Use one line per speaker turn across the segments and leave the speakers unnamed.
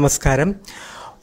നമസ്കാരം.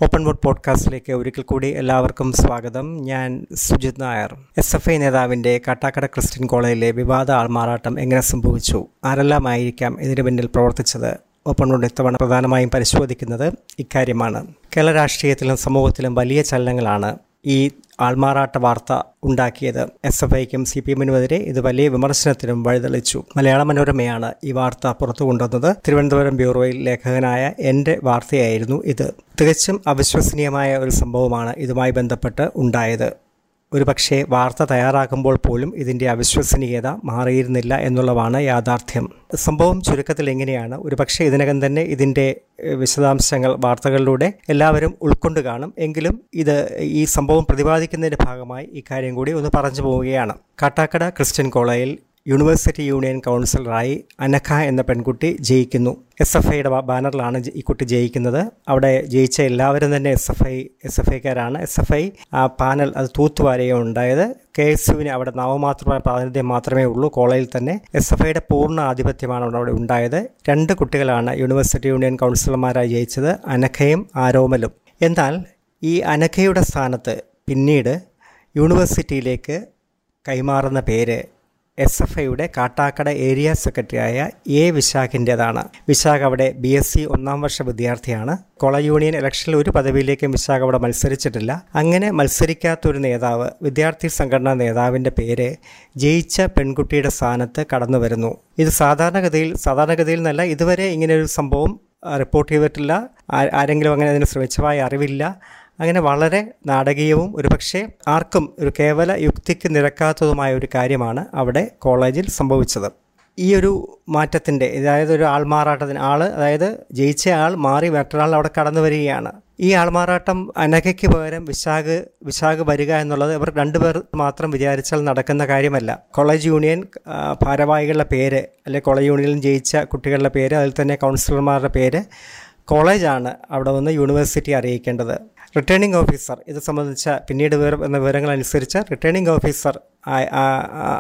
Open board പോഡ്കാസ്റ്റിലേക്ക് ഒരിക്കൽ കൂടി എല്ലാവർക്കും സ്വാഗതം. ഞാൻ Sujith Nair. S F I നേതാവിന്റെ കാട്ടാക്കട ക്രിസ്ത്യൻ കോളേജിലെ വിവാദ ആൾമാറാട്ടം എങ്ങനെ സംഭവിച്ചു? ആരെല്ലാമായിരിക്കാം ഇതിനു പിന്നിൽ പ്രവർത്തിച്ചത്? ഓപ്പൺ ബോർഡ് ഇത്തവണ പ്രധാനമായും പരിശോധിക്കുന്നത് ഇക്കാര്യമാണ്. കേരള രാഷ്ട്രീയത്തിലും സമൂഹത്തിലും വലിയ ചലനങ്ങളാണ് ഈ ആൾമാറാട്ട വാർത്ത ഉണ്ടാക്കിയത്. എസ് എഫ് ഐക്കും സി പി എമ്മിനുമെതിരെ ഇത് വലിയ വിമർശനത്തിനും വഴിതെളിച്ചു. മലയാള മനോരമയാണ് ഈ വാർത്ത പുറത്തു കൊണ്ടുവന്നത് തിരുവനന്തപുരം ബ്യൂറോയിൽ ലേഖകനായ എന്റെ വാർത്തയായിരുന്നു ഇത്. തികച്ചും അവിശ്വസനീയമായ ഒരു സംഭവമാണ് ഇതുമായി ബന്ധപ്പെട്ട് ഉണ്ടായത്. ഒരുപക്ഷെ വാർത്ത തയ്യാറാക്കുമ്പോൾ പോലും ഇതിന്റെ അവിശ്വസനീയത മാറിയിരുന്നില്ല എന്നുള്ളതാണ് യാഥാർത്ഥ്യം. സംഭവം ചുരുക്കത്തിൽ എങ്ങനെയാണ്? ഒരുപക്ഷെ ഇതിനകം തന്നെ ഇതിന്റെ വിശദാംശങ്ങൾ വാർത്തകളിലൂടെ എല്ലാവരും ഉൾക്കൊണ്ട് കാണും. എങ്കിലും ഇത് ഈ സംഭവം പ്രതിപാദിക്കുന്നതിന്റെ ഭാഗമായി ഇക്കാര്യം കൂടി ഒന്ന് പറഞ്ഞു പോവുകയാണ്. കാട്ടാക്കട ക്രിസ്ത്യൻ കോളേജിൽ യൂണിവേഴ്സിറ്റി യൂണിയൻ കൗൺസിലറായി അനഖ എന്ന പെൺകുട്ടി ജയിക്കുന്നു. എസ് എഫ് ഐയുടെ ബാനറിലാണ് ഈ കുട്ടി ജയിക്കുന്നത്. അവിടെ ജയിച്ച എല്ലാവരും തന്നെ S F I S F ഐക്കാരാണ്. S F I ആ പാനൽ അത് തൂത്തുവാരുകയും ഉണ്ടായത്. കെ എസ് യുവിന് അവിടെ നവമാത്രമായ പ്രാതിനിധ്യം മാത്രമേ ഉള്ളൂ. കോളേജിൽ തന്നെ എസ് എഫ് ഐയുടെ പൂർണ ആധിപത്യമാണ് അവിടെ ഉണ്ടായത്. രണ്ട് കുട്ടികളാണ് യൂണിവേഴ്സിറ്റി യൂണിയൻ കൗൺസിലർമാരായി ജയിച്ചത്. അനഖയും ആരോമലും. എന്നാൽ ഈ അനഖയുടെ സ്ഥാനത്ത് പിന്നീട് യൂണിവേഴ്സിറ്റിയിലേക്ക് കൈമാറുന്ന പേര് എസ് എഫ് ഐയുടെ കാട്ടാക്കട ഏരിയ സെക്രട്ടറിയായ എ വിശാഖിന്റെതാണ് വിശാഖ് അവിടെ ബി എസ് സി ഒന്നാം വർഷ വിദ്യാർത്ഥിയാണ്. കോളേജ് യൂണിയൻ ഇലക്ഷനിൽ ഒരു പദവിയിലേക്കും വിശാഖ് അവിടെ മത്സരിച്ചിട്ടില്ല. അങ്ങനെ മത്സരിക്കാത്തൊരു നേതാവ് വിദ്യാർത്ഥി സംഘടനാ നേതാവിന്റെ പേര് ജയിച്ച പെൺകുട്ടിയുടെ സ്ഥാനത്ത് കടന്നു വരുന്നു. ഇത് സാധാരണഗതിയിൽ സാധാരണഗതിയിൽ നിന്നല്ല ഇതുവരെ ഇങ്ങനെ ഒരു സംഭവം റിപ്പോർട്ട് ചെയ്തിട്ടില്ല. ആരെങ്കിലും അങ്ങനെ അതിന് ശ്രമിച്ചതായി അറിവില്ല. അങ്ങനെ വളരെ നാടകീയവും ഒരുപക്ഷെ ആർക്കും ഒരു കേവല യുക്തിക്ക് നിരക്കാത്തതുമായ ഒരു കാര്യമാണ് അവിടെ കോളേജിൽ സംഭവിച്ചത്. ഈ ഒരു മാറ്റത്തിന്റെ അതായത് ഒരു ആൾമാറാട്ടത്തിന് ആൾ അതായത് ജയിച്ച ആൾ മാറി മറ്റൊരാൾ അവിടെ കടന്നു വരികയാണ്. ഈ ആൾമാറാട്ടം അനഘയ്ക്ക് പകരം വിശാഖ് വിശാഖ് വരിക എന്നുള്ളത് ഇവർ രണ്ടുപേർ മാത്രം വിചാരിച്ചാൽ നടക്കുന്ന കാര്യമല്ല. കോളേജ് യൂണിയൻ ഭാരവാഹികളുടെ പേര് അല്ലെങ്കിൽ കോളേജ് യൂണിയനിൽ ജയിച്ച കുട്ടികളുടെ പേര് അതിൽ തന്നെ കൗൺസിലർമാരുടെ പേര് കോളേജാണ് അവിടെ വന്ന് യൂണിവേഴ്സിറ്റി അറിയിക്കേണ്ടത്. റിട്ടേണിംഗ് ഓഫീസർ ഇത് സംബന്ധിച്ച പിന്നീട് വിവരം എന്ന റിട്ടേണിംഗ് ഓഫീസർ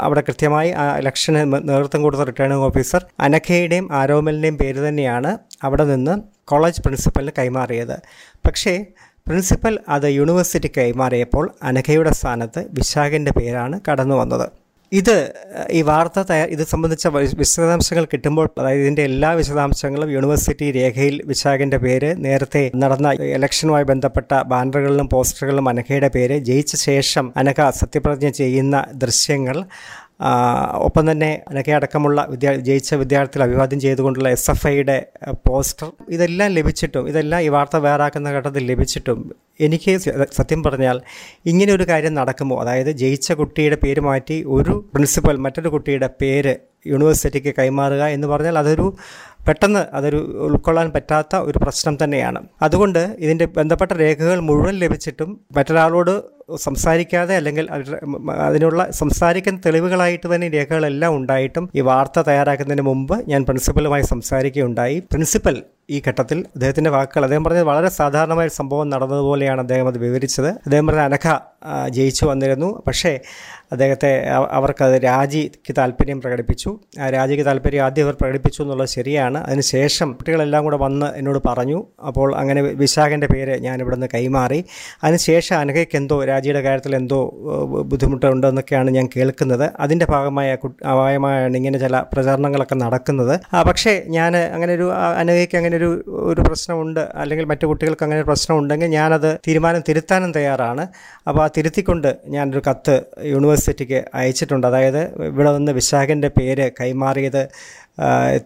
അവിടെ കൃത്യമായി ആ ഇലക്ഷന് നേതൃത്വം കൊടുത്ത റിട്ടേണിംഗ് ഓഫീസർ അനഖയുടെയും ആരോമലിന്റെയും പേര് തന്നെയാണ് അവിടെ നിന്ന് കോളേജ് പ്രിൻസിപ്പലിന് കൈമാറിയത്. പക്ഷേ പ്രിൻസിപ്പൽ അത് യൂണിവേഴ്സിറ്റി കൈമാറിയപ്പോൾ അനഖയുടെ സ്ഥാനത്ത് വിശാഖിന്റെ പേരാണ് കടന്നു വന്നത് ഇത് ഈ വാർത്ത ഇത് സംബന്ധിച്ച വിശദാംശങ്ങൾ കിട്ടുമ്പോൾ അതായത് ഇതിന്റെ എല്ലാ വിശദാംശങ്ങളും യൂണിവേഴ്സിറ്റി രേഖയിൽ വിശാഖിന്റെ പേര് നേരത്തെ നടന്ന ഇലക്ഷനുമായി ബന്ധപ്പെട്ട ബാനറുകളിലും പോസ്റ്ററുകളിലും അനഘയുടെ പേര് ജയിച്ച ശേഷം അനഘ സത്യപ്രതിജ്ഞ ചെയ്യുന്ന ദൃശ്യങ്ങൾ ഒപ്പം തന്നെ അനക്കെ അടക്കമുള്ള വിദ്യാ ജയിച്ച വിദ്യാർത്ഥികൾ അഭിവാദ്യം ചെയ്തുകൊണ്ടുള്ള എസ് എഫ് ഐയുടെ പോസ്റ്റർ ഇതെല്ലാം ലഭിച്ചിട്ടും ഇതെല്ലാം ഈ വാർത്ത വേറാക്കുന്ന ഘട്ടത്തിൽ ലഭിച്ചിട്ടും എനിക്ക് സത്യം പറഞ്ഞാൽ ഇങ്ങനെ ഒരു കാര്യം നടക്കുമോ? അതായത് ജയിച്ച കുട്ടിയുടെ പേര് മാറ്റി ഒരു പ്രിൻസിപ്പൽ മറ്റൊരു കുട്ടിയുടെ പേര് യൂണിവേഴ്സിറ്റിക്ക് കൈമാറുക എന്ന് പറഞ്ഞാൽ അതൊരു പെട്ടെന്ന് അതൊരു ഉൾക്കൊള്ളാൻ പറ്റാത്ത ഒരു പ്രശ്നം തന്നെയാണ്. അതുകൊണ്ട് ഇതിന്റെ ബന്ധപ്പെട്ട രേഖകൾ മുഴുവൻ ലഭിച്ചിട്ടും മറ്റൊരാളോട് സംസാരിക്കാതെ അല്ലെങ്കിൽ അതിനുള്ള സംസാരിക്കുന്ന തെളിവുകളായിട്ട് തന്നെ രേഖകളെല്ലാം ഉണ്ടായിട്ടും ഈ വാർത്ത തയ്യാറാക്കുന്നതിന് മുമ്പ് ഞാൻ പ്രിൻസിപ്പലുമായി സംസാരിക്കുകയുണ്ടായി. പ്രിൻസിപ്പൽ ഈ ഘട്ടത്തിൽ അദ്ദേഹത്തിന്റെ വാക്കുകൾ അദ്ദേഹം പറഞ്ഞത് വളരെ സാധാരണമായ സംഭവം നടന്നതുപോലെയാണ് അദ്ദേഹം അത് വിവരിച്ചത്. അദ്ദേഹം പറഞ്ഞ അനഘ ജയിച്ചു വന്നിരുന്നു. പക്ഷേ അദ്ദേഹത്തെ അവർക്കത് രാജിക്ക് താല്പര്യം പ്രകടിപ്പിച്ചു. ആ രാജിക്ക് താല്പര്യം ആദ്യം അവർ പ്രകടിപ്പിച്ചു എന്നുള്ളത് ശരിയാണ്. അതിനുശേഷം കുട്ടികളെല്ലാം കൂടെ വന്ന് എന്നോട് പറഞ്ഞു. അപ്പോൾ അങ്ങനെ വിശാഖന്റെ പേര് ഞാൻ നിന്ന് കൈമാറി അതിനുശേഷം അനഘയ്ക്ക് എന്തോ രാജിയുടെ കാര്യത്തിൽ എന്തോ ബുദ്ധിമുട്ടുണ്ടെന്നൊക്കെയാണ് ഞാൻ കേൾക്കുന്നത്. അതിന്റെ ഭാഗമായ ഭാഗമായാണ് ഇങ്ങനെ ചില പ്രചാരണങ്ങളൊക്കെ നടക്കുന്നത്. പക്ഷേ ഞാൻ അങ്ങനെ ഒരു അനഘയ്ക്ക് അങ്ങനെ ഒരു ഒരു പ്രശ്നമുണ്ട്. അല്ലെങ്കിൽ മറ്റു കുട്ടികൾക്ക് അങ്ങനെ ഒരു പ്രശ്നമുണ്ടെങ്കിൽ ഞാനത് തീരുമാനം തിരുത്താനും തയ്യാറാണ്. അപ്പോൾ ആ തിരുത്തിക്കൊണ്ട് ഞാനൊരു കത്ത് യൂണിവേഴ്സിറ്റിക്ക് അയച്ചിട്ടുണ്ട്. അതായത് ഇവിടെ നിന്ന് വിശാഖന്റെ പേര് കൈമാറിയത്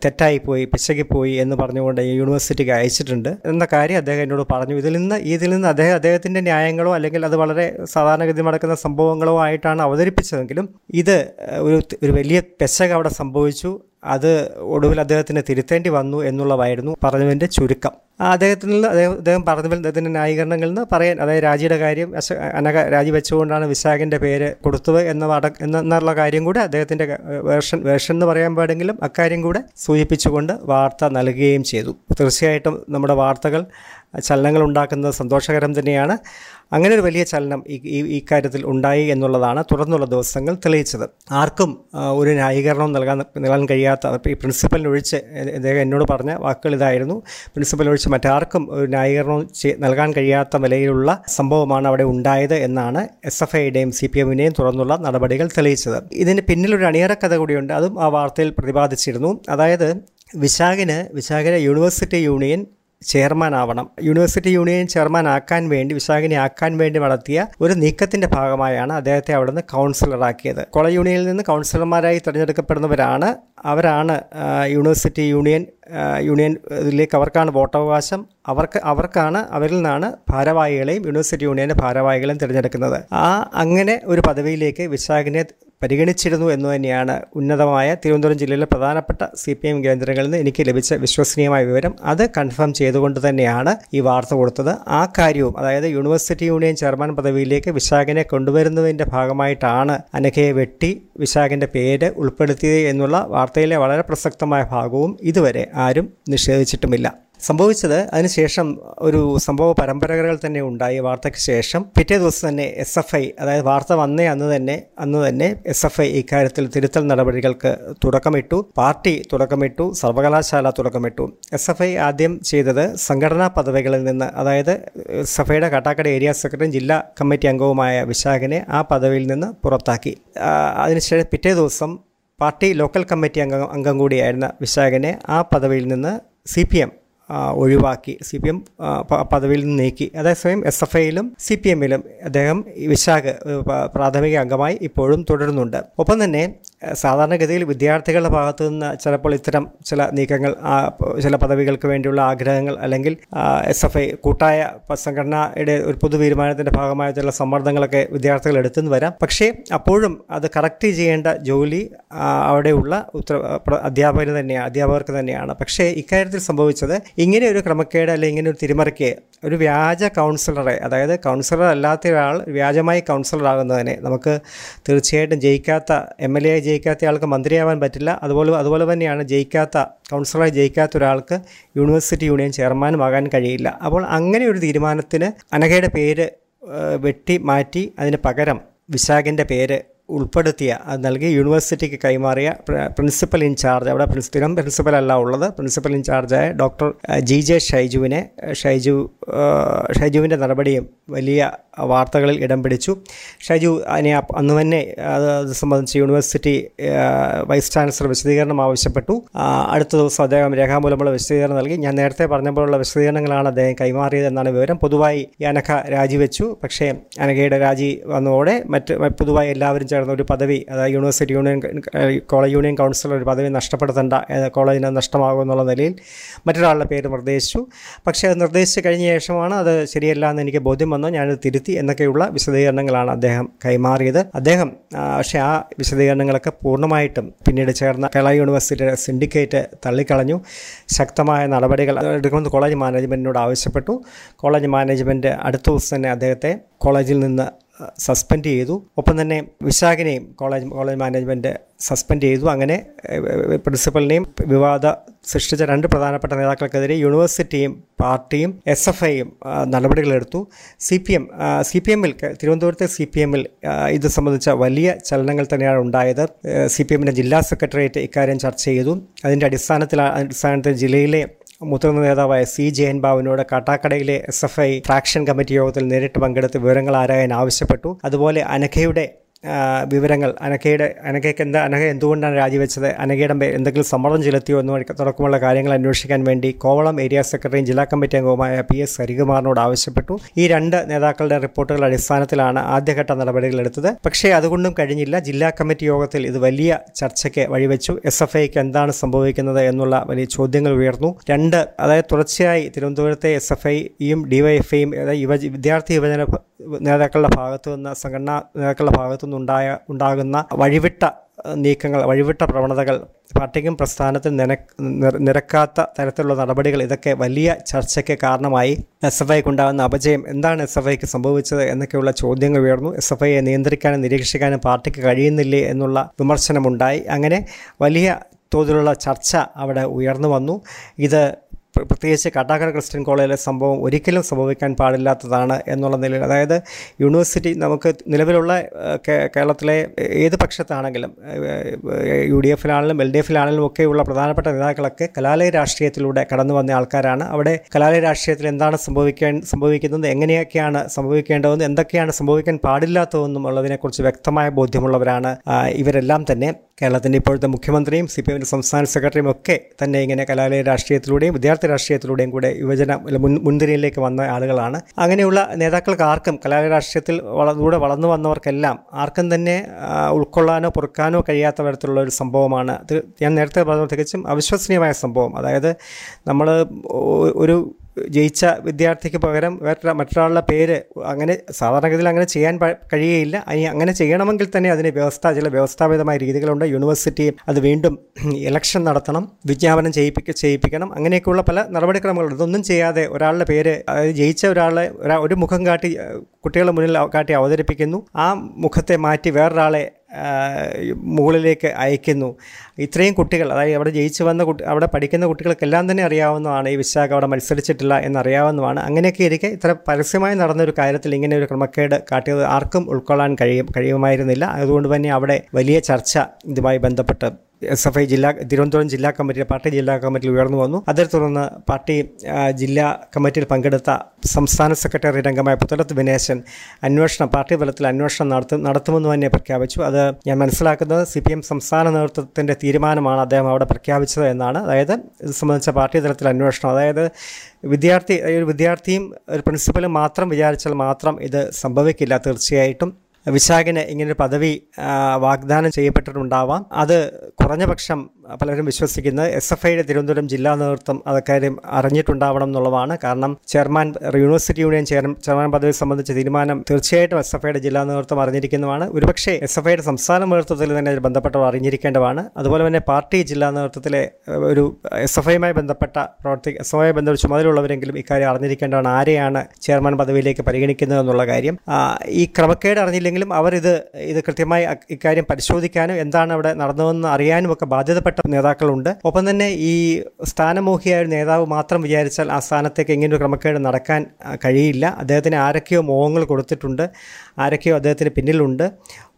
തെറ്റായിപ്പോയി പിശകിപ്പോയി എന്ന് പറഞ്ഞുകൊണ്ട് യൂണിവേഴ്സിറ്റിക്ക് അയച്ചിട്ടുണ്ട്. എന്ന കാര്യം അദ്ദേഹം എന്നോട് പറഞ്ഞു. ഇതിൽ നിന്ന് ഇതിൽ നിന്ന് അദ്ദേഹം അദ്ദേഹത്തിന്റെ ന്യായങ്ങളോ അല്ലെങ്കിൽ അത് വളരെ സാധാരണഗതി നടക്കുന്ന സംഭവങ്ങളോ ആയിട്ടാണ് അവതരിപ്പിച്ചതെങ്കിലും ഇത് ഒരു ഒരു വലിയ പെശക് അവിടെ സംഭവിച്ചു. അത് ഒടുവിൽ അദ്ദേഹത്തിന് തിരുത്തേണ്ടി വന്നു എന്നുള്ളതായിരുന്നു പറഞ്ഞതിന്റെ ചുരുക്കം. അദ്ദേഹത്തിൽ നിന്ന് അദ്ദേഹം അദ്ദേഹം പറഞ്ഞതിൽ അദ്ദേഹത്തിന്റെ ന്യായീകരണങ്ങളിൽ നിന്ന് പറയാൻ അതായത് രാജിയുടെ കാര്യം അനക രാജി വെച്ചുകൊണ്ടാണ് വിശാഖിന്റെ പേര് കൊടുത്തത് എന്ന എന്നുള്ള കാര്യം കൂടെ അദ്ദേഹത്തിന്റെ വേർഷൻ വേർഷൻ എന്ന് പറയാൻ പാടെങ്കിലും അക്കാര്യം കൂടെ സൂചിപ്പിച്ചുകൊണ്ട് വാർത്ത നൽകുകയും ചെയ്തു. തീർച്ചയായിട്ടും നമ്മുടെ വാർത്തകൾ ചലനങ്ങൾ ഉണ്ടാക്കുന്നത് സന്തോഷകരം തന്നെയാണ്. അങ്ങനെ ഒരു വലിയ ചലനം ഈ ഈ കാര്യത്തിൽ ഉണ്ടായി എന്നുള്ളതാണ് തുടർന്നുള്ള ദിവസങ്ങൾ തെളിയിച്ചത്. ആർക്കും ഒരു ന്യായീകരണം നൽകാൻ നൽകാൻ കഴിയാത്ത ഈ പ്രിൻസിപ്പലിനൊഴിച്ച് അദ്ദേഹം എന്നോട് പറഞ്ഞ വാക്കുകൾ ഇതായിരുന്നു. പ്രിൻസിപ്പലിനൊഴിച്ച് മറ്റാർക്കും ഒരു ന്യായീകരണം നൽകാൻ കഴിയാത്ത നിലയിലുള്ള സംഭവമാണ് അവിടെ ഉണ്ടായത് എന്നാണ് എസ് എഫ് ഐയുടെയും സി പി എമ്മിന്റെയും തുടർന്നുള്ള നടപടികൾ തെളിയിച്ചത്. ഇതിന് പിന്നിലൊരു അണിയറ കഥ കൂടിയുണ്ട്. അതും ആ വാർത്തയിൽ പ്രതിപാദിച്ചിരുന്നു. അതായത് വിശാഖിന് വിശാഖിലെ യൂണിവേഴ്സിറ്റി യൂണിയൻ ചെയർമാൻ ആവണം യൂണിവേഴ്സിറ്റി യൂണിയൻ ചെയർമാൻ ആക്കാൻ വേണ്ടി വിശാഖിനെ ആക്കാൻ വേണ്ടി നടത്തിയ ഒരു നീക്കത്തിന്റെ ഭാഗമായാണ് അദ്ദേഹത്തെ അവിടുന്ന് കൗൺസിലറാക്കിയത് കോളേജ് യൂണിയനിൽ നിന്ന് കൗൺസിലർമാരായി തിരഞ്ഞെടുക്കപ്പെടുന്നവരാണ്. അവരാണ് യൂണിവേഴ്സിറ്റി യൂണിയൻ യൂണിയൻ ഇതിലേക്ക് അവർക്കാണ് വോട്ടവകാശം. അവർക്ക് അവർക്കാണ് അവരിൽ നിന്നാണ് ഭാരവാഹികളെയും യൂണിവേഴ്സിറ്റി യൂണിയന്റെ ഭാരവാഹികളെയും തിരഞ്ഞെടുക്കുന്നത്. ആ അങ്ങനെ ഒരു പദവിയിലേക്ക് വിശാഖിനെ പരിഗണിച്ചിരുന്നു എന്ന് തന്നെയാണ് ഉന്നതമായ തിരുവനന്തപുരം ജില്ലയിലെ പ്രധാനപ്പെട്ട സി പി എം കേന്ദ്രങ്ങളിൽ നിന്ന് എനിക്ക് ലഭിച്ച വിശ്വസനീയമായ വിവരം. അത് കൺഫേം ചെയ്തുകൊണ്ട് തന്നെയാണ് ഈ വാർത്ത കൊടുത്തത്. ആ കാര്യവും അതായത് യൂണിവേഴ്സിറ്റി യൂണിയൻ ചെയർമാൻ പദവിയിലേക്ക് വിശാഖിനെ കൊണ്ടുവരുന്നതിന്റെ ഭാഗമായിട്ടാണ് അനഘയെ വെട്ടി വിശാഖിന്റെ പേര് ഉൾപ്പെടുത്തിയത് എന്നുള്ള വാർത്തയിലെ വളരെ പ്രസക്തമായ ഭാഗവും ഇതുവരെ ആരും നിഷേധിച്ചിട്ടുമില്ല. സംഭവിച്ചത് അതിനുശേഷം ഒരു സംഭവ പരമ്പരകൾ തന്നെ ഉണ്ടായി. വാർത്തയ്ക്ക് ശേഷം പിറ്റേ ദിവസം തന്നെ എസ് എഫ് ഐ അതായത് വാർത്ത വന്നേ അന്ന് തന്നെ അന്ന് തന്നെ എസ് എഫ് ഐ ഇക്കാര്യത്തിൽ തിരുത്തൽ നടപടികൾക്ക് തുടക്കമിട്ടു പാർട്ടി തുടക്കമിട്ടു സർവകലാശാല തുടക്കമിട്ടു. എസ് എഫ് ഐ ആദ്യം ചെയ്തത് സംഘടനാ പദവികളിൽ നിന്ന് അതായത് ഐയുടെ കാട്ടാക്കട ഏരിയ സെക്രട്ടറിയും ജില്ലാ കമ്മിറ്റി അംഗവുമായ വിശാഖിനെ ആ പദവിയിൽ നിന്ന് പുറത്താക്കി. അതിനുശേഷം പിറ്റേ ദിവസം പാർട്ടി ലോക്കൽ കമ്മിറ്റി അംഗം അംഗം കൂടിയായിരുന്ന വിശാഖിനെ ആ പദവിയിൽ നിന്ന് സി പി എം ഒഴിവാക്കി സി പി എം പദവിയിൽ നിന്ന് നീക്കി. അതേസമയം എസ് എഫ് ഐയിലും സി പി എമ്മിലും അദ്ദേഹം വിശാഖ് പ്രാഥമിക അംഗമായി ഇപ്പോഴും തുടരുന്നുണ്ട്. ഒപ്പം തന്നെ സാധാരണഗതിയിൽ വിദ്യാർത്ഥികളുടെ ഭാഗത്തു നിന്ന് ചിലപ്പോൾ ഇത്തരം ചില നീക്കങ്ങൾ ചില പദവികൾക്ക് വേണ്ടിയുള്ള ആഗ്രഹങ്ങൾ അല്ലെങ്കിൽ എസ് എഫ് ഐ കൂട്ടായ സംഘടനയുടെ ഒരു പൊതു തീരുമാനത്തിന്റെ ഭാഗമായ ചില സമ്മർദ്ദങ്ങളൊക്കെ വിദ്യാർത്ഥികൾ എടുത്തുനിന്ന് വരാം. പക്ഷേ അപ്പോഴും അത് കറക്റ്റ് ചെയ്യേണ്ട ജോലി അവിടെയുള്ള ഉത്തര അധ്യാപകന് തന്നെയാണ് അധ്യാപകർക്ക് തന്നെയാണ്. പക്ഷേ ഇക്കാര്യത്തിൽ സംഭവിച്ചത് ഇങ്ങനെ ഒരു ക്രമക്കേട് അല്ലെങ്കിൽ ഇങ്ങനെ ഒരു തിരിമറിക്ക് ഒരു വ്യാജ കൗൺസിലറെ അതായത് കൗൺസിലർ അല്ലാത്ത ഒരാൾ വ്യാജമായി കൗൺസിലർ ആകുന്നതിനെ നമുക്ക് തീർച്ചയായിട്ടും ജയിക്കാത്ത എം എൽ എ ജയിക്കാത്ത ആൾക്ക് മന്ത്രിയാവാൻ പറ്റില്ല. അതുപോലെ അതുപോലെ തന്നെയാണ് ജയിക്കാത്ത കൗൺസിലറായി ജയിക്കാത്ത ഒരാൾക്ക് യൂണിവേഴ്സിറ്റി യൂണിയൻ ചെയർമാനുമാകാൻ കഴിയില്ല. അപ്പോൾ അങ്ങനെ ഒരു തീരുമാനത്തിന് അനഘയുടെ പേര് വെട്ടി മാറ്റി അതിന് പകരം വിശാഖിന്റെ പേര് ഉൾപ്പെടുത്തിയ അത് നൽകി യൂണിവേഴ്സിറ്റിക്ക് കൈമാറിയ പ്ര- പ്രിൻസിപ്പൽ ഇൻചാർജ് അവിടെ സ്ഥിരം പ്രിൻസിപ്പൽ അല്ല ഉള്ളത്. പ്രിൻസിപ്പൽ ഇൻചാർജായ ഡോക്ടർ ജി ജെ ഷൈജുവിനെ ഷൈജു ഷൈജുവിന്റെ നടപടിയും വലിയ വാർത്തകളിൽ ഇടം പിടിച്ചു. ഷൈജു അതിനെ അന്ന് തന്നെ അത് സംബന്ധിച്ച് യൂണിവേഴ്സിറ്റി വൈസ് ചാൻസലർ വിശദീകരണം ആവശ്യപ്പെട്ടു. അടുത്ത ദിവസം അദ്ദേഹം രേഖാമൂലമുള്ള വിശദീകരണം നൽകി. ഞാൻ നേരത്തെ പറഞ്ഞപ്പോഴുള്ള വിശദീകരണങ്ങളാണ് അദ്ദേഹം കൈമാറിയതെന്നാണ് വിവരം. പൊതുവായി അനഘ രാജിവെച്ചു. പക്ഷേ അനഘയുടെ രാജി വന്നതോടെ മറ്റ് പൊതുവായി എല്ലാവരും ചേർന്ന ഒരു പദവി അതായത് university union college union councillor ഒരു പദവി നഷ്ടപ്പെടുത്തേണ്ട കോളേജിന് നഷ്ടമാകും എന്നുള്ള നിലയിൽ മറ്റൊരാളുടെ പേര് നിർദ്ദേശിച്ചു. പക്ഷേ അത് നിർദ്ദേശിച്ച് കഴിഞ്ഞ ശേഷമാണ് അത് ശരിയല്ല എന്ന് എനിക്ക് ബോധ്യം വന്നു. ഞാനത് തിരുത്തി എന്നൊക്കെയുള്ള വിശദീകരണങ്ങളാണ് അദ്ദേഹം കൈമാറിയത്. അദ്ദേഹം പക്ഷെ ആ വിശദീകരണങ്ങളൊക്കെ പൂർണമായിട്ടും പിന്നീട് ചേർന്ന കേരള യൂണിവേഴ്സിറ്റിയുടെ സിൻഡിക്കേറ്റ് തള്ളിക്കളഞ്ഞു. ശക്തമായ നടപടികൾ എടുക്കണമെന്ന് കോളേജ് മാനേജ്മെന്റിനോട് ആവശ്യപ്പെട്ടു. കോളേജ് മാനേജ്മെന്റ് അടുത്ത ദിവസം തന്നെ അദ്ദേഹത്തെ കോളേജിൽ നിന്ന് സസ്പെൻഡ് ചെയ്തു. ഒപ്പം തന്നെ വിശാഖിനെയും കോളേജ് കോളേജ് മാനേജ്മെന്റ് സസ്പെൻഡ് ചെയ്തു. അങ്ങനെ പ്രിൻസിപ്പലിനെയും വിവാദ സൃഷ്ടിച്ച രണ്ട് പ്രധാനപ്പെട്ട നേതാക്കൾക്കെതിരെ യൂണിവേഴ്സിറ്റിയും പാർട്ടിയും എസ് എഫ് ഐയും നടപടികളെടുത്തു. C P M C P എമ്മിൽ തിരുവനന്തപുരത്തെ സി പി എമ്മിൽ ഇത് സംബന്ധിച്ച വലിയ ചലനങ്ങൾ തന്നെയാണ് ഉണ്ടായത്. സി പി എമ്മിന്റെ ജില്ലാ സെക്രട്ടേറിയറ്റ് ഇക്കാര്യം ചർച്ച ചെയ്തു. അതിന്റെ അടിസ്ഥാനത്തിൽ അടിസ്ഥാനത്തിൽ ജില്ലയിലെ മുതിർന്ന നേതാവായ സി ജയൻ ബാബുവിനോട് കാട്ടാക്കടയിലെ S F I fraction committee യോഗത്തിൽ നേരിട്ട് പങ്കെടുത്ത് വിവരങ്ങൾ ആരായാൻ ആവശ്യപ്പെട്ടു. അതുപോലെ അനഘയുടെ വിവരങ്ങൾ അനഘയുടെ അനഘയ്ക്ക് എന്താ അനഘ എന്തുകൊണ്ടാണ് രാജിവെച്ചത് അനഘയുടെ എന്തെങ്കിലും സമ്മർദ്ദം ചെലുത്തിയോ എന്ന് തുടക്കമുള്ള കാര്യങ്ങൾ അന്വേഷിക്കാൻ വേണ്ടി കോവളം ഏരിയ സെക്രട്ടറിയും ജില്ലാ കമ്മിറ്റി അംഗവുമായ പി എസ് ഹരികുമാറിനോട് ആവശ്യപ്പെട്ടു. ഈ രണ്ട് നേതാക്കളുടെ റിപ്പോർട്ടുകൾ അടിസ്ഥാനത്തിലാണ് ആദ്യഘട്ട നടപടികൾ എടുത്തത്. പക്ഷേ അതുകൊണ്ടും കഴിഞ്ഞില്ല. ജില്ലാ കമ്മിറ്റി യോഗത്തിൽ ഇത് വലിയ ചർച്ചയ്ക്ക് വഴിവെച്ചു. എസ് എഫ് ഐക്ക് എന്താണ് സംഭവിക്കുന്നത് എന്നുള്ള വലിയ ചോദ്യങ്ങൾ ഉയർന്നു. രണ്ട് അതായത് തുടർച്ചയായി തിരുവനന്തപുരത്തെ എസ് എഫ് ഐയും ഡിവൈഎഫ്ഐയും യുവ വിദ്യാർത്ഥി യുവജന നേതാക്കളുടെ ഭാഗത്തു നിന്ന് സംഘടനാ നേതാക്കളുടെ ഭാഗത്തു നിന്നുണ്ടായ ഉണ്ടാകുന്ന വഴിവിട്ട നീക്കങ്ങൾ വഴിവിട്ട പ്രവണതകൾ പാർട്ടിക്കും പ്രസ്ഥാനത്തിൽ നിന നിരക്കാത്ത തരത്തിലുള്ള നടപടികൾ ഇതൊക്കെ വലിയ ചർച്ചയ്ക്ക് കാരണമായി. എസ് എഫ് ഐക്ക് ഉണ്ടാകുന്ന അപജയം എന്താണ് എസ് എഫ് ഐക്ക് സംഭവിച്ചത് എന്നൊക്കെയുള്ള ചോദ്യങ്ങൾ ഉയർന്നു. എസ് എഫ് ഐയെ നിയന്ത്രിക്കാനും നിരീക്ഷിക്കാനും പാർട്ടിക്ക് കഴിയുന്നില്ലേ എന്നുള്ള വിമർശനമുണ്ടായി. അങ്ങനെ വലിയ തോതിലുള്ള ചർച്ച അവിടെ ഉയർന്നു വന്നു. ഇത് പ്രത്യേകിച്ച് കട്ടാക്കട ക്രിസ്ത്യൻ കോളേജിലെ സംഭവം ഒരിക്കലും സംഭവിക്കാൻ പാടില്ലാത്തതാണ് എന്നുള്ള നിലയിൽ അതായത് യൂണിവേഴ്സിറ്റി നമുക്ക് നിലവിലുള്ള കേരളത്തിലെ ഏത് പക്ഷത്താണെങ്കിലും യു ഡി എഫിലാണെങ്കിലും എൽ ഡി എഫിലാണെങ്കിലും ഒക്കെയുള്ള പ്രധാനപ്പെട്ട നേതാക്കളൊക്കെ കലാലയ രാഷ്ട്രീയത്തിലൂടെ കടന്നു വന്ന ആൾക്കാരാണ്. അവിടെ കലാലയ രാഷ്ട്രീയത്തിൽ എന്താണ് സംഭവിക്കാൻ സംഭവിക്കുന്നത് എങ്ങനെയൊക്കെയാണ് സംഭവിക്കേണ്ടതെന്ന് എന്തൊക്കെയാണ് സംഭവിക്കാൻ പാടില്ലാത്തതെന്നും ഉള്ളതിനെക്കുറിച്ച് വ്യക്തമായ ബോധ്യമുള്ളവരാണ് ഇവരെല്ലാം തന്നെ. കേരളത്തിന്റെ ഇപ്പോഴത്തെ മുഖ്യമന്ത്രിയും സി പി എമ്മിന്റെ സംസ്ഥാന സെക്രട്ടറിയും ഒക്കെ തന്നെ ഇങ്ങനെ കലാലയ രാഷ്ട്രീയത്തിലൂടെയും വിദ്യാർത്ഥി രാഷ്ട്രീയത്തിലൂടെയും കൂടെ യുവജന മുൻനിരയിലേക്ക് വന്ന ആളുകളാണ്. അങ്ങനെയുള്ള നേതാക്കൾക്ക് ആർക്കും കലാലയ രാഷ്ട്രീയത്തിൽ വളർന്നൂടെ വളർന്നു വന്നവർക്കെല്ലാം ആർക്കും തന്നെ ഉൾക്കൊള്ളാനോ പൊറുക്കാനോ കഴിയാത്ത തരത്തിലുള്ള ഒരു സംഭവമാണ്. ഞാൻ നേരത്തെ പറഞ്ഞ തികച്ചും അവിശ്വസനീയമായ സംഭവം. അതായത് നമ്മൾ ഒരു ജയിച്ച വിദ്യാർത്ഥിക്ക് പകരം വേറെ മറ്റൊരാളുടെ പേര് അങ്ങനെ സാധാരണഗതിയിൽ അങ്ങനെ ചെയ്യാൻ കഴിയുകയില്ല. ഇനി അങ്ങനെ ചെയ്യണമെങ്കിൽ തന്നെ അതിന് വ്യവസ്ഥ ചില വ്യവസ്ഥാപിതമായ രീതികളുണ്ട്. യൂണിവേഴ്സിറ്റി അത് വീണ്ടും ഇലക്ഷൻ നടത്തണം വിജ്ഞാപനം ചെയ്യിപ്പിക്ക ചെയ്യിപ്പിക്കണം. അങ്ങനെയൊക്കെയുള്ള പല നടപടിക്രമങ്ങളുണ്ട്. ഇതൊന്നും ചെയ്യാതെ ഒരാളുടെ പേര് ജയിച്ച ഒരാളെ ഒരാ മുഖം കാട്ടി കുട്ടികളുടെ മുന്നിൽ കാട്ടി അവതരിപ്പിക്കുന്നു. ആ മുഖത്തെ മാറ്റി വേറൊരാളെ മുകളിലേക്ക് അയക്കുന്നു ഇത്രയും കുട്ടികൾ അതായത് അവിടെ ജയിച്ചു വന്ന കുട്ടി അവിടെ പഠിക്കുന്ന കുട്ടികൾക്കെല്ലാം തന്നെ അറിയാവുന്നതാണ് ഈ വിശാഖ അവിടെ മത്സരിച്ചിട്ടില്ല എന്നറിയാവുന്നതാണ്. അങ്ങനെയൊക്കെ ഇരിക്കെ ഇത്ര പരസ്യമായി നടന്നൊരു കാര്യത്തിൽ ഇങ്ങനെ ഒരു ക്രമക്കേട് കാട്ടിയത് ആർക്കും ഉൾക്കൊള്ളാൻ കഴിയും കഴിയുമായിരുന്നില്ല. അതുകൊണ്ട് തന്നെ അവിടെ വലിയ ചർച്ച ഇതുമായി ബന്ധപ്പെട്ട് എസ് എഫ് ഐ ജില്ലാ തിരുവനന്തപുരം ജില്ലാ കമ്മിറ്റി പാർട്ടി ജില്ലാ കമ്മിറ്റിയിൽ ഉയർന്നു വന്നു. അതേ തുടർന്ന് പാർട്ടി ജില്ലാ കമ്മിറ്റിയിൽ പങ്കെടുത്ത സംസ്ഥാന സെക്രട്ടറി രംഗമായ പുത്തലത്ത് വിനേശൻ അന്വേഷണം പാർട്ടി തലത്തിൽ അന്വേഷണം നടത്തും നടത്തുമെന്ന് തന്നെ പ്രഖ്യാപിച്ചു. അത് ഞാൻ മനസ്സിലാക്കുന്നത് സി പി എം സംസ്ഥാന നേതൃത്വത്തിന്റെ തീരുമാനമാണ് അദ്ദേഹം അവിടെ പ്രഖ്യാപിച്ചത് എന്നാണ്. അതായത് ഇത് സംബന്ധിച്ച പാർട്ടി തലത്തിൽ അന്വേഷണം. അതായത് വിദ്യാർത്ഥി ഒരു വിദ്യാർത്ഥിയും ഒരു പ്രിൻസിപ്പലും മാത്രം വിചാരിച്ചാൽ മാത്രം ഇത് സംഭവിക്കില്ല തീർച്ചയായിട്ടും. വിശാഖിന് ഇങ്ങനൊരു പദവി വാഗ്ദാനം ചെയ്യപ്പെട്ടിട്ടുണ്ടാവാം. അത് കുറഞ്ഞ പക്ഷം പലരും വിശ്വസിക്കുന്നത് എസ് എഫ് ഐയുടെ തിരുവനന്തപുരം ജില്ലാ നേതൃത്വം അക്കാര്യം അറിഞ്ഞിട്ടുണ്ടാവണം എന്നുള്ളതാണ്. കാരണം chairman university union chair- chairman പദവി സംബന്ധിച്ച തീരുമാനം തീർച്ചയായിട്ടും എസ് എഫ് ഐയുടെ ജില്ലാ നേതൃത്വം അറിഞ്ഞിരിക്കുന്നതാണ്. ഒരുപക്ഷേ എസ് എഫ് ഐയുടെ സംസ്ഥാന നേതൃത്വത്തിൽ തന്നെ അതിൽ ബന്ധപ്പെട്ടവർ അറിഞ്ഞിരിക്കേണ്ടതാണ്. അതുപോലെ തന്നെ പാർട്ടി ജില്ലാ നേതൃത്വത്തിലെ ഒരു എസ് എഫ് ഐയുമായി ബന്ധപ്പെട്ട പ്രവർത്തി എസ് എഫ് ഐ ബന്ധപ്പെട്ട ചുമതലയുള്ളവരെങ്കിലും ഇക്കാര്യം അറിഞ്ഞിരിക്കേണ്ടതാണ്. ആരെയാണ് ചെയർമാൻ പദവിയിലേക്ക് പരിഗണിക്കുന്നത് എന്നുള്ള കാര്യം. ഈ ക്രമക്കേട് അറിഞ്ഞില്ലെങ്കിലും അവർ അവരിത് ഇത് കൃത്യമായി ഇക്കാര്യം പരിശോധിക്കാനും എന്താണ് അവിടെ നടന്നതെന്ന് അറിയാനും ഒക്കെ ബാധ്യതപ്പെട്ട നേതാക്കളുണ്ട്. ഒപ്പം തന്നെ ഈ സ്ഥാനമോഹിയായ നേതാവ് മാത്രം വിചാരിച്ചാൽ ആ സ്ഥാനത്തേക്ക് എങ്ങനെ ഒരു ക്രമക്കേട് നടക്കാൻ കഴിയില്ല. അദ്ദേഹത്തിന് ആരൊക്കെയോ മോഹങ്ങൾ കൊടുത്തിട്ടുണ്ട്. ആരൊക്കെയോ അദ്ദേഹത്തിന് പിന്നിലുണ്ട്.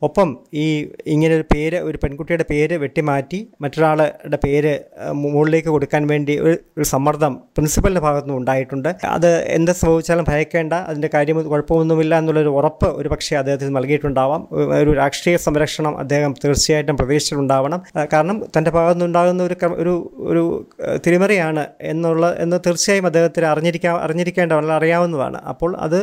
ഒപ്പം ഈ ഇങ്ങനെ ഒരു പേര് ഒരു പെൺകുട്ടിയുടെ പേര് വെട്ടിമാറ്റി മറ്റൊരാളുടെ പേര് മുകളിലേക്ക് കൊടുക്കാൻ വേണ്ടി ഒരു സമ്മർദ്ദം പ്രിൻസിപ്പലിന്റെ ഭാഗത്തുനിന്ന് ഉണ്ടായിട്ടുണ്ട്. അത് എന്ത് സംഭവിച്ചാലും ഭയക്കേണ്ട അതിന്റെ കാര്യം കുഴപ്പമൊന്നുമില്ല എന്നുള്ളൊരു ഉറപ്പ് ഒരു പക്ഷേ അദ്ദേഹത്തിന് നൽകിയിട്ടുണ്ടാവാം. ഒരു രാഷ്ട്രീയ സംരക്ഷണം അദ്ദേഹം തീർച്ചയായിട്ടും പ്രതീക്ഷിച്ചിട്ടുണ്ടാവണം. കാരണം തന്റെ ഭാഗത്തുനിന്നുണ്ടാകുന്ന ഒരു ഒരു ഒരു തിരിമറിയാണ് എന്നുള്ള എന്ന് തീർച്ചയായും അദ്ദേഹത്തിന് അറിഞ്ഞിരിക്കാൻ അറിഞ്ഞിരിക്കേണ്ട വളരെ അറിയാവുന്നതാണ്. അപ്പോൾ അത്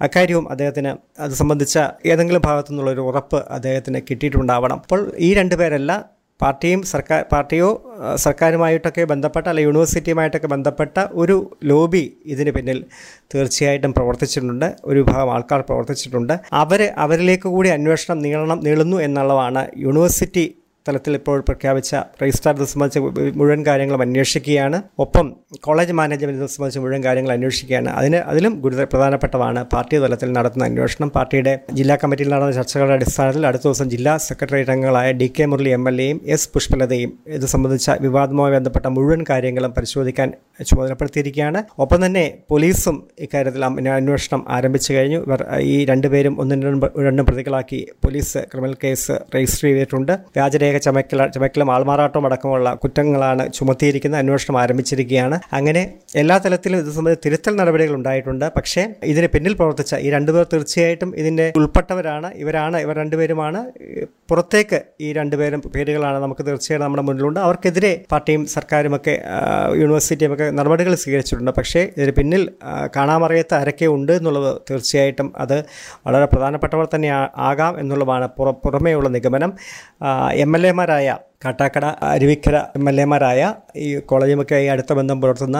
അക്കാര്യവും അദ്ദേഹത്തിന് അത് സംബന്ധിച്ച ഏതെങ്കിലും ഭാഗത്തു നിന്നുള്ള ഒരു ഉറപ്പ് അദ്ദേഹത്തിന് കിട്ടിയിട്ടുണ്ടാവണം. അപ്പോൾ ഈ രണ്ട് പേരല്ല പാർട്ടിയും സർക്കാർ പാർട്ടിയോ സർക്കാരുമായിട്ടൊക്കെ ബന്ധപ്പെട്ട അല്ലെങ്കിൽ യൂണിവേഴ്സിറ്റിയുമായിട്ടൊക്കെ ബന്ധപ്പെട്ട ഒരു ലോബി ഇതിന് പിന്നിൽ തീർച്ചയായിട്ടും പ്രവർത്തിച്ചിട്ടുണ്ട്. ഒരു വിഭാഗം ആൾക്കാർ പ്രവർത്തിച്ചിട്ടുണ്ട്. അവർ അവരിലേക്ക് കൂടി അന്വേഷണം നീളണം നീളുന്നു എന്നുള്ളതാണ് യൂണിവേഴ്സിറ്റി തലത്തിൽ ഇപ്പോൾ പ്രഖ്യാപിച്ച രജിസ്ട്രാർ സംബന്ധിച്ച മുഴുവൻ കാര്യങ്ങളും അന്വേഷിക്കുകയാണ്. ഒപ്പം കോളേജ് മാനേജ്മെന്റിനെ സംബന്ധിച്ച മുഴുവൻ കാര്യങ്ങൾ അന്വേഷിക്കുകയാണ്. അതിന് അതിലും ഗുരുതര പ്രധാനപ്പെട്ടതാണ്. പാർട്ടി തലത്തിൽ നടത്തുന്ന അന്വേഷണം പാർട്ടിയുടെ ജില്ലാ കമ്മിറ്റിയിൽ നടന്ന ചർച്ചകളുടെ അടിസ്ഥാനത്തിൽ അടുത്ത ദിവസം ജില്ലാ സെക്രട്ടറി അംഗങ്ങളായ D K Murali M L എയും എസ് പുഷ്പലതയും ഇത് സംബന്ധിച്ച വിവാദവുമായി ബന്ധപ്പെട്ട മുഴുവൻ കാര്യങ്ങളും പരിശോധിക്കാൻ ചുമതലപ്പെടുത്തിയിരിക്കുകയാണ്. ഒപ്പം തന്നെ പോലീസും ഇക്കാര്യത്തിൽ അന്വേഷണം ആരംഭിച്ചു കഴിഞ്ഞു. ഇവർ ഈ രണ്ടുപേരും ഒന്നും രണ്ടും രണ്ടും പ്രതികളാക്കി പോലീസ് ക്രിമിനൽ കേസ് രജിസ്റ്റർ ചെയ്തിട്ടുണ്ട്. വ്യാജരേഖ ചമക്കല ചമക്കലും ആൾമാറാട്ടവും അടക്കമുള്ള കുറ്റങ്ങളാണ് ചുമത്തിയിരിക്കുന്ന അന്വേഷണം ആരംഭിച്ചിരിക്കുകയാണ്. അങ്ങനെ എല്ലാ തലത്തിലും ഇത് സംബന്ധിച്ച് തിരുത്തൽ നടപടികൾ ഉണ്ടായിട്ടുണ്ട്. പക്ഷേ ഇതിന് പിന്നിൽ പ്രവർത്തിച്ച ഈ രണ്ടുപേർ തീർച്ചയായിട്ടും ഇതിന്റെ ഉൾപ്പെട്ടവരാണ്. ഇവരാണ് ഇവർ രണ്ടുപേരുമാണ്. പുറത്തേക്ക് ഈ രണ്ടുപേരും പേരുകളാണ് നമുക്ക് തീർച്ചയായിട്ടും നമ്മുടെ മുന്നിലുണ്ട്. അവർക്കെതിരെ പാർട്ടിയും സർക്കാരുമൊക്കെ ഒക്കെ യൂണിവേഴ്സിറ്റിയും ഒക്കെ നടപടികൾ സ്വീകരിച്ചിട്ടുണ്ട്. പക്ഷേ ഇതിന് പിന്നിൽ കാണാമറിയാത്ത ആരൊക്കെ ഉണ്ട് എന്നുള്ളത് തീർച്ചയായിട്ടും അത് വളരെ പ്രധാനപ്പെട്ടവർ തന്നെ ആകാം എന്നുള്ളതാണ് പുറമേയുള്ള നിഗമനം. എം എൽ എമാരായ കാട്ടാക്കട അരുവിക്കര എം എൽ എമാരായ ഈ കോളേജുമൊക്കെ ഈ അടുത്ത ബന്ധം പുലർത്തുന്ന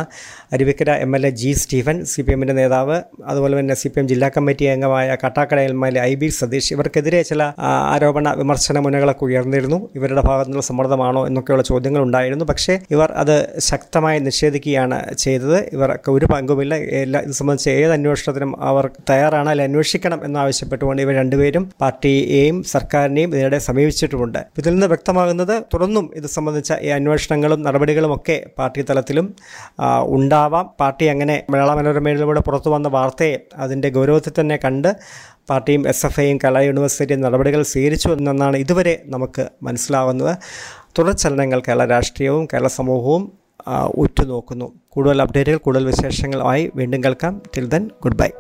Aruvikkara M L A G Stephen C P എമ്മിന്റെ നേതാവ് അതുപോലെ തന്നെ സി പി എം ജില്ലാ കമ്മിറ്റി അംഗമായ Kattakada M L A I B Satheesh. ഇവർക്കെതിരെ ചില ആരോപണ വിമർശന മുനകളൊക്കെ ഉയർന്നിരുന്നു. ഇവരുടെ ഭാഗത്തു നിന്നുള്ള സമ്മർദ്ദമാണോ എന്നൊക്കെയുള്ള ചോദ്യങ്ങൾ ഉണ്ടായിരുന്നു പക്ഷേ ഇവർ അത് ശക്തമായി നിഷേധിക്കുകയാണ് ചെയ്തത്. ഇവർക്ക് ഒരു പങ്കുമില്ല. എല്ലാ ഇത് സംബന്ധിച്ച് ഏത് അന്വേഷണത്തിനും അവർ തയ്യാറാണ്. അല്ലെങ്കിൽ അന്വേഷിക്കണം എന്നാവശ്യപ്പെട്ടുകൊണ്ട് ഇവർ രണ്ടുപേരും പാർട്ടിയെയും സർക്കാരിനെയും ഇതിനിടെ സമീപിച്ചിട്ടുമുണ്ട്. ഇതിൽ നിന്ന് വ്യക്തമാകുന്നത് തുടർന്നും ഇത് സംബന്ധിച്ച ഈ അന്വേഷണങ്ങളും നടപടികളുമൊക്കെ പാർട്ടി തലത്തിലും ഉണ്ടാവാം. പാർട്ടി അങ്ങനെ മലയാള മനോരമയിലൂടെ പുറത്തു വന്ന വാർത്തയെ അതിന്റെ ഗൗരവത്തിൽ തന്നെ കണ്ട് പാർട്ടിയും എസ് എഫ് ഐയും കലാ യൂണിവേഴ്സിറ്റിയും നടപടികൾ സ്വീകരിച്ചു എന്നാണ് ഇതുവരെ നമുക്ക് മനസ്സിലാവുന്നത്. തുടർ ചലനങ്ങൾ കേരള രാഷ്ട്രീയവും കേരള സമൂഹവും ഉറ്റുനോക്കുന്നു. കൂടുതൽ അപ്ഡേറ്റുകൾ കൂടുതൽ വിശേഷങ്ങളുമായി വീണ്ടും കേൾക്കാം. Till then good bye